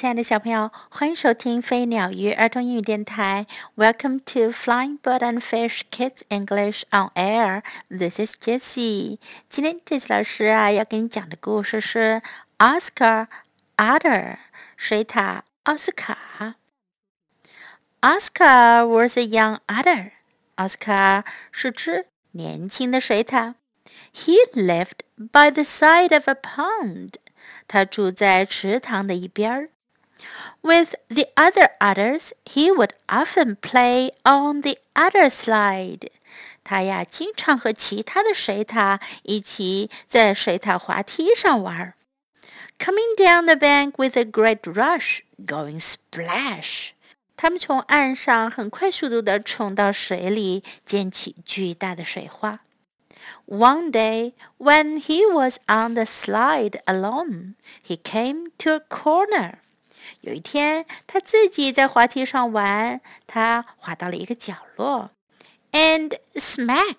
亲爱的小朋友，欢迎收听飞鸟鱼儿童英语电台。Welcome to Flying Bird and Fish Kids English on Air. This is Jessie. 今天这次老师啊要给你讲的故事是 Oscar Otter 水獭奥斯卡。Oscar was a young otter. 奥斯卡是只年轻的水獭。He lived by the side of a pond. 他住在池塘的一边儿。with the other otters, he would often play on the other slide. 他呀，经常和其他的水獭一起在水獭滑梯上玩。Coming down the bank with a great rush, going splash. 他们从岸上很快速度地冲到水里，溅起巨大的水花。One day, when he was on the slide alone, he came to a corner. 有一天，他自己在滑梯上玩，他滑到了一个角落，and smack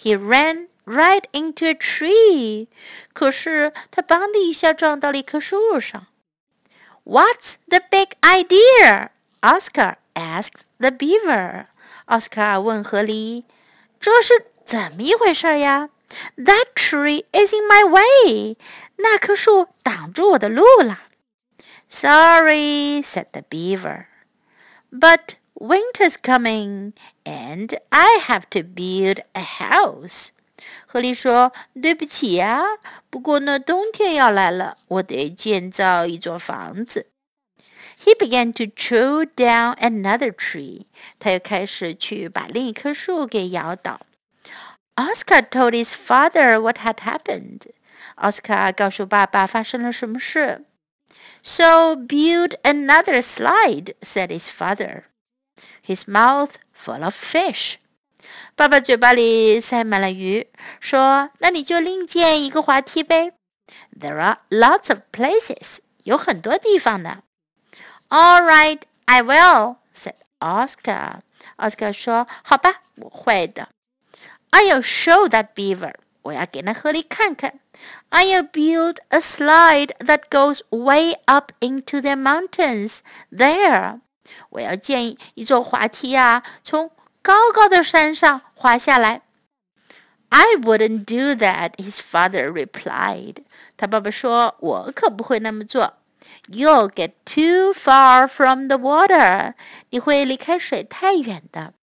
he ran right into a tree。可是他“邦”的一下撞到了一棵树上。What's the big idea? Oscar asked the beaver. 奥斯卡问河狸：“这是怎么一回事呀？”That tree is in my way. 那棵树挡住我的路了。Sorry, said the beaver. But winter's coming, and I have to build a house. 狐狸说：“对不起呀，不过呢，冬天要来了，我得建造一座房子。” He began to chew down another tree. 他又开始去把另一棵树给摇倒。Oscar told his father what had happened. 奥斯卡告诉爸爸发生了什么事。 so build another slide, said his father, his mouth full of fish. 爸爸嘴巴里塞满了鱼，说：“那你就另建一个滑梯呗。” There are lots of places，有很多地方呢。All right, I will," said Oscar. Oscar 说：“好吧，我会的。” I'll show that beaver. 我要给那狐狸看看。I'll build a slide that goes way up into the mountains. There，我要建一座滑梯啊，从高高的山上滑下来。I wouldn't do that, his father replied. 他爸爸说：“我可不会那么做。You'll get too far from the water. 你会离开水太远的。”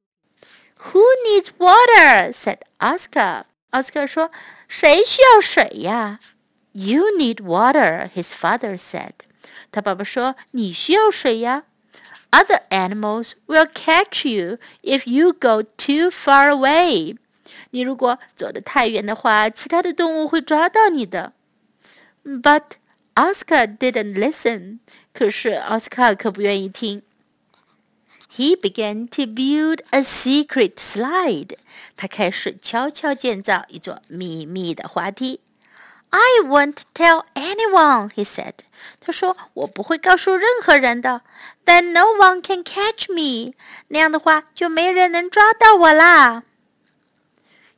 Who needs water? said Oscar. 奥斯卡说：“谁需要水呀？”You need water, his father said. 他爸爸说：“你需要水呀。” Other animals will catch you if you go too far away. 你如果走得太远的话，其他的动物会抓到你的。But Oscar didn't listen. 可是奥斯卡可不愿意听。he began to build a secret slide. 他开始悄悄建造一座秘密的滑梯。I won't tell anyone, he said. 他说我不会告诉任何人的。Then no one can catch me. 那样的话就没人能抓到我啦。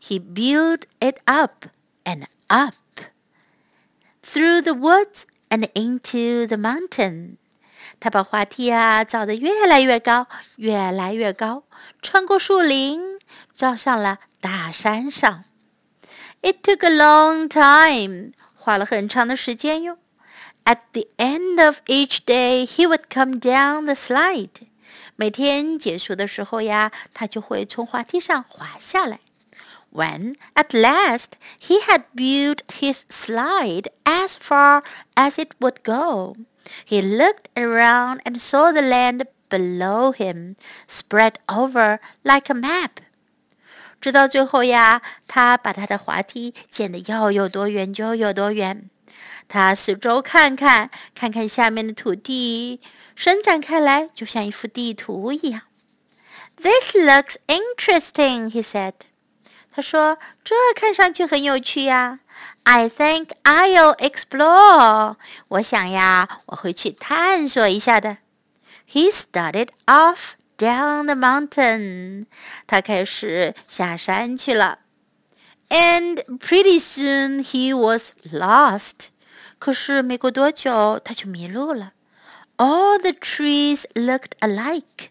He built it up and up through the woods and into the mountain. 他把滑梯啊造得越来越高，越来越高，穿过树林，照上了大山上。It took a long time，花了很长的时间哟。At the end of each day, he would come down the slide。每天结束的时候呀，他就会从滑梯上滑下来。When at last he had built his slide as far as it would go. He looked around and saw the land below him spread over like a map. 直到最后呀，他把他的滑梯建得要有多远就有多远。他四周看看，看看下面的土地，伸展开来，就像一幅地图一样。This looks interesting, he said. 他说：“这看上去很有趣呀。” I think I'll explore. 我想呀，我会去探索一下的。He started off down the mountain. 他开始下山去了。And pretty soon he was lost. 可是没过多久，他就迷路了。 All the trees looked alike.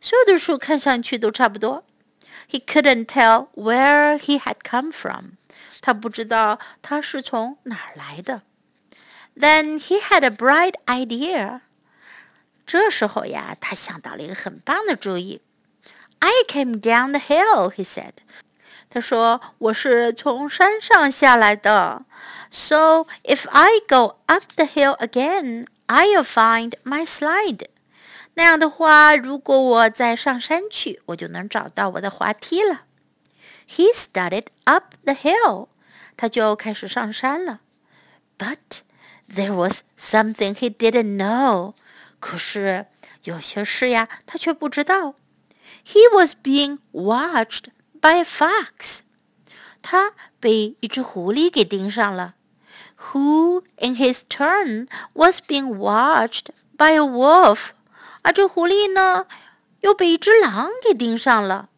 所有的树看上去都差不多。He couldn't tell where he had come from. 他不知道他是从哪儿来的。Then he had a bright idea. 这时候呀，他想到了一个很棒的主意。I came down the hill, he said. 他说：“我是从山上下来的。So if I go up the hill again, I'll find my slide. 那样的话，如果我再上山去，我就能找到我的滑梯了。” He started up the hill. 他就开始上山了。But there was something he didn't know. 可是有些事呀，他却不知道。He was being watched by a fox. 他被一只狐狸给盯上了。Who, in his turn, was being watched by a wolf. 而这狐狸呢，又被一只狼给盯上了。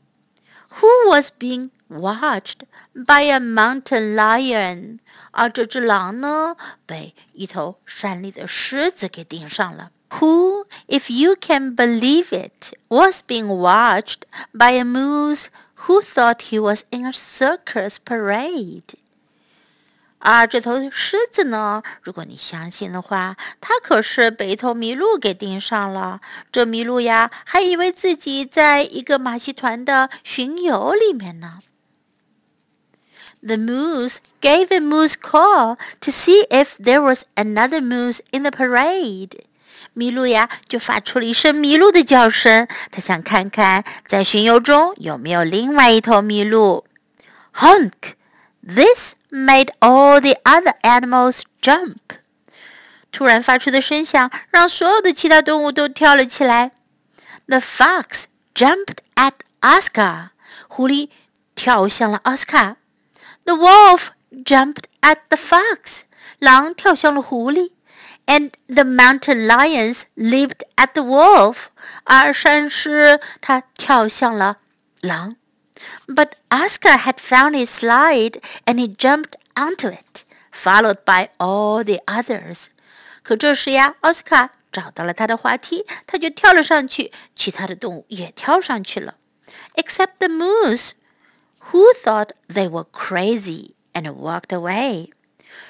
Who was being watched by a mountain lion，而这只狼呢，被一头山里的狮子给盯上了。Who, if you can believe it, was being watched by a moose who thought he was in a circus parade. 而这头狮子呢？如果你相信的话，它可是被一头麋鹿给盯上了。这麋鹿呀，还以为自己在一个马戏团的巡游里面呢。 The moose gave a moose call to see if there was another moose in the parade. 麋鹿呀，就发出了一声麋鹿的叫声，它想看看在巡游中有没有另外一头麋鹿。Honk! This made all the other animals jump. 突然发出的声响让所有的其他动物都跳了起来。The fox jumped at Oscar. 狐狸跳向了奥斯卡。 The wolf jumped at the fox. 狼跳向了狐狸。And the mountain lions leaped at the wolf. 而山狮它跳向了狼。but Oscar had found his slide and he jumped onto it, followed by all the others. 可这时呀，奥斯卡找到了他的滑梯，他就跳了上去，其他的动物也跳上去了，except the moose, who thought they were crazy and walked away.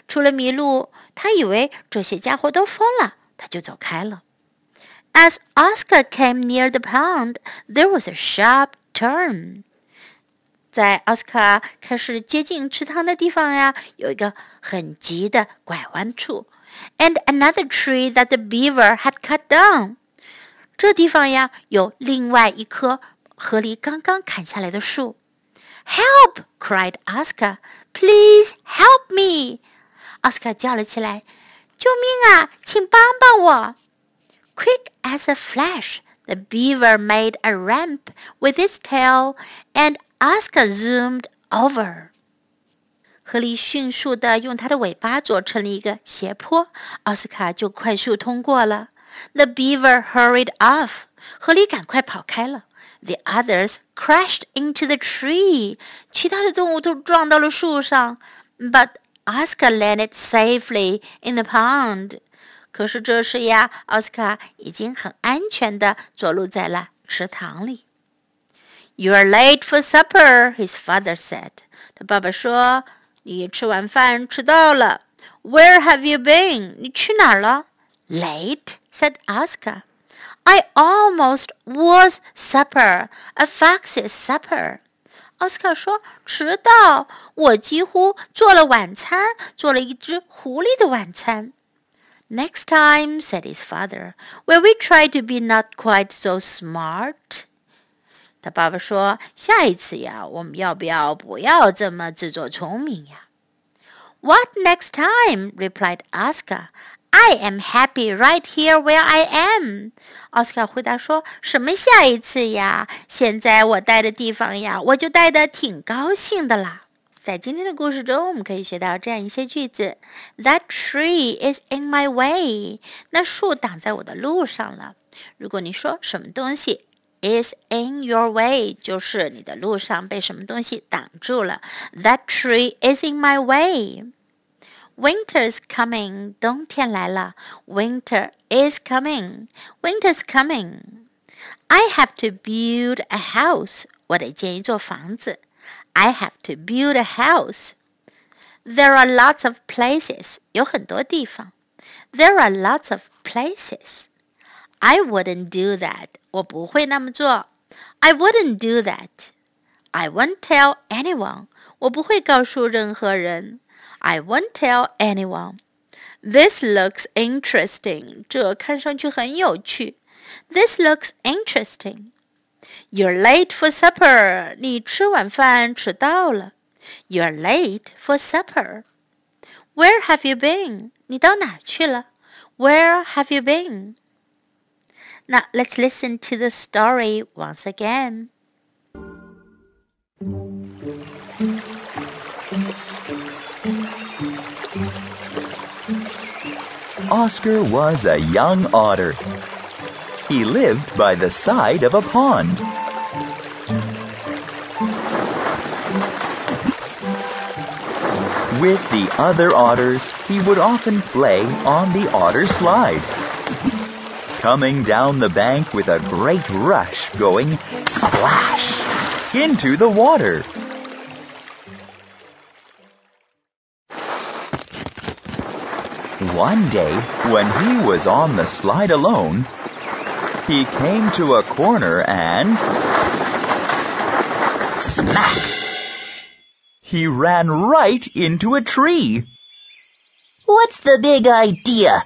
除了麋鹿，他以为这些家伙都疯了，他就走开了。As Oscar came near the pond, there was a sharp turn. 在奥斯卡开始接近池塘的地方呀，有一个很急的拐弯处，and another tree that the beaver had cut down。这地方呀，有另外一棵河狸刚刚砍下来的树。 Help! cried Oscar. Please help me! 奥斯卡叫了起来：“救命啊，请帮帮我！”Quick as a flash, the beaver made a ramp with his tail and Oscar zoomed over. 河狸迅速地用它的尾巴做成了一个斜坡，奥斯卡就快速通过了。The beaver hurried off. 河狸赶快跑开了。 The others crashed into the tree. 其他的动物都撞到了树上。But Oscar landed safely in the pond. 可是这时呀，奥斯卡已经很安全地着陆在了池塘里。you are late for supper, his father said. 他爸爸说：“你吃晚饭迟到了。” Where have you been? 你去哪儿了？Late, said Oscar. I almost was supper, a fox's supper. 奥斯卡说：“迟到，我几乎做了晚餐，做了一只狐狸的晚餐。” Next time, said his father, will we try to be not quite so smart? 他爸爸说：“下一次呀，我们要不要不要这么自作聪明呀？”“What next time?” replied Oscar. “I am happy right here where I am.” 奥斯卡回答说：“什么下一次呀？现在我待的地方呀，我就待得挺高兴的啦。”在今天的故事中，我们可以学到这样一些句子：“That tree is in my way.” 那树挡在我的路上了。如果你说什么东西？is in your way，就是你的路上被什么东西挡住了。That tree is in my way. Winter's coming，冬天来了。Winter is coming. Winter's coming. I have to build a house. 我得建一座房子。I have to build a house. There are lots of places. 有很多地方。There are lots of places. I wouldn't do that. 我不会那么做。I wouldn't do that. I won't tell anyone. 我不会告诉任何人。 I won't tell anyone. This looks interesting. 这看上去很有趣。This looks interesting. You're late for supper. 你吃晚饭迟到了。You're late for supper. Where have you been? 你到哪儿去了？Where have you been? Now let's listen to the story once again. Oscar was a young otter. He lived by the side of a pond. With the other otters, he would often play on the otter slide. Coming down the bank with a great rush, going splash into the water. One day, when he was on the slide alone, he came to a corner and... Smack! He ran right into a tree. What's the big idea?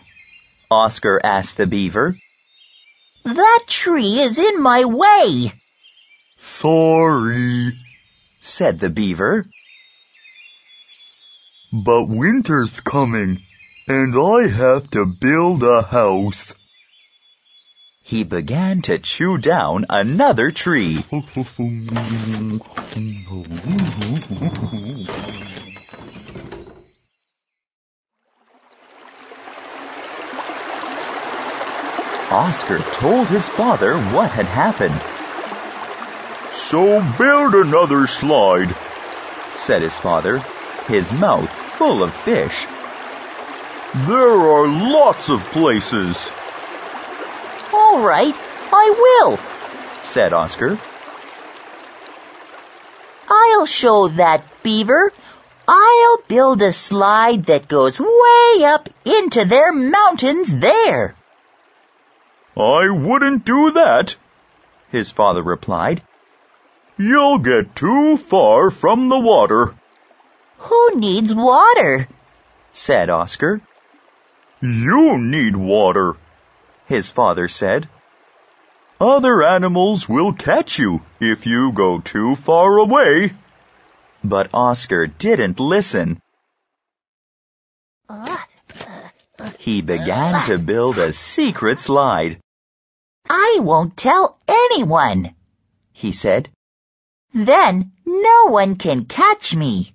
Oscar asked the beaver. That tree is in my way. Sorry, said the beaver. But winter's coming and I have to build a house. He began to chew down another tree. Oscar told his father what had happened. So build another slide, said his father, his mouth full of fish. There are lots of places. All right, I will, said Oscar. I'll show that beaver. I'll build a slide that goes way up into their mountains there. I wouldn't do that, his father replied. You'll get too far from the water. Who needs water? said Oscar. You need water, his father said. Other animals will catch you if you go too far away. But Oscar didn't listen. He began to build a secret slide. I won't tell anyone, he said. Then no one can catch me.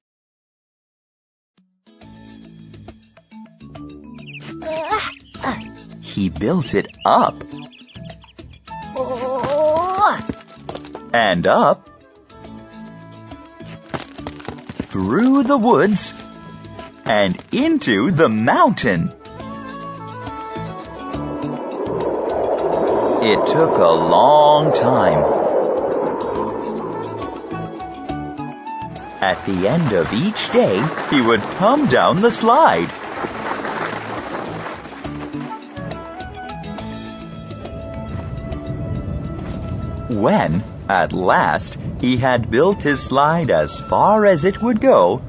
He built it up. And up. Through the woods. And into the mountain. It took a long time. At the end of each day, he would come down the slide. When, at last, he had built his slide as far as it would go,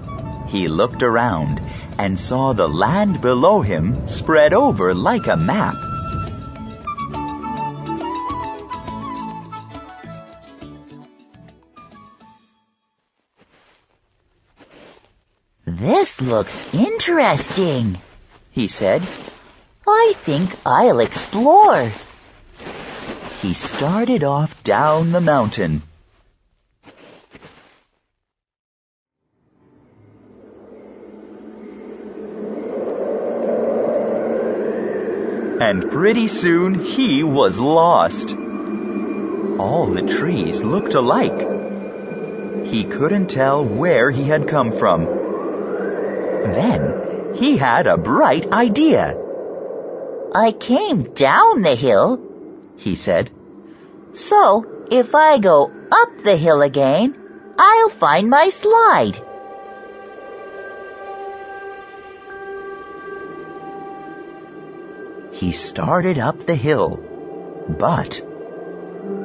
he looked around and saw the land below him spread over like a map. This looks interesting, he said. I think I'll explore he started off down the mountain. And pretty soon he was lost. All the trees looked alike. He couldn't tell where he had come from. Then he had a bright idea. I came down the hill, he said. So, if I go up the hill again, I'll find my slide. He started up the hill, but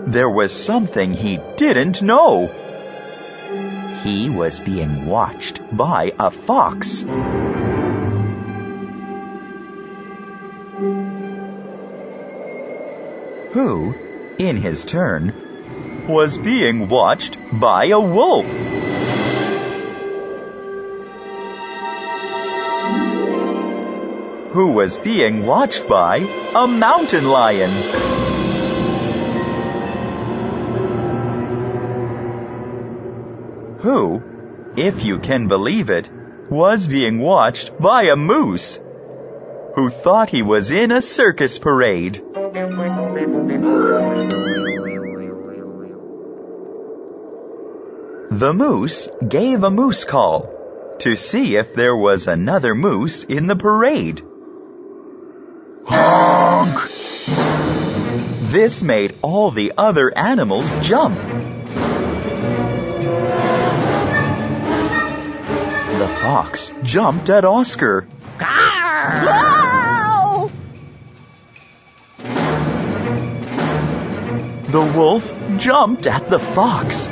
there was something he didn't know. He was being watched by a fox. Who, in his turn, was being watched by a wolf. Who was being watched by a mountain lion. Who, if you can believe it, was being watched by a moose who thought he was in a circus parade. The moose gave a moose call to see if there was another moose in the parade. Honk! This made all the other animals jump. The fox jumped at Oscar. The wolf jumped at the fox.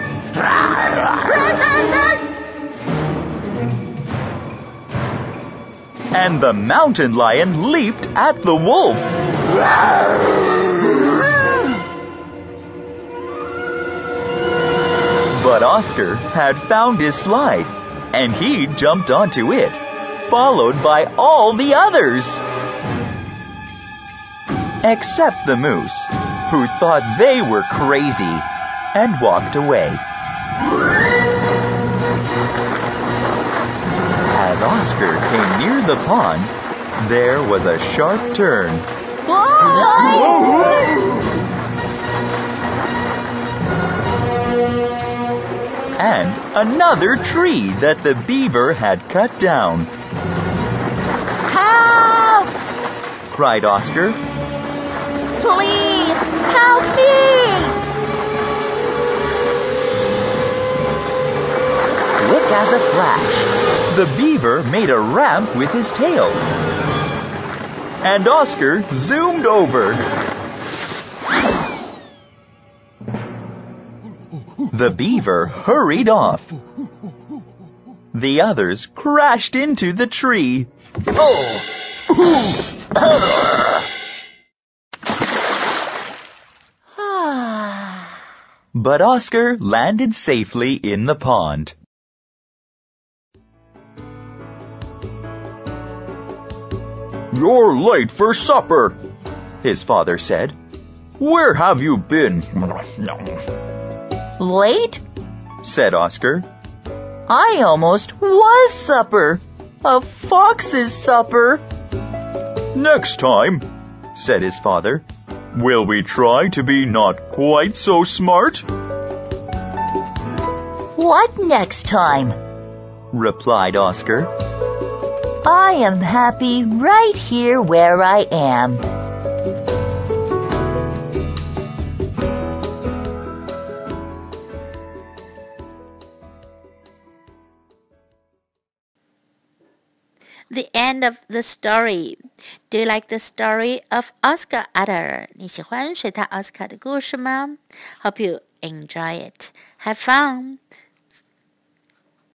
And the mountain lion leaped at the wolf. But Oscar had found his slide, and he jumped onto it, followed by all the others. Except the moose, who thought they were crazy and walked away. As Oscar came near the pond, there was a sharp turn. And another tree that the beaver had cut down, Help! cried Oscar. Please, help me! Quick as a flash, the beaver made a ramp with his tail. And Oscar zoomed over. The beaver hurried off. The others crashed into the tree. Oh. But Oscar landed safely in the pond. You're late for supper, his father said. Where have you been? Late? said Oscar. I almost was supper. A fox's supper. Next time, said his father. Will we try to be not quite so smart? What next time? replied Oscar. I am happy right here where I am. end of the story. Do you like the story of Oscar Otter? 你喜欢水獭奥斯卡的故事吗？Hope you enjoy it. Have fun.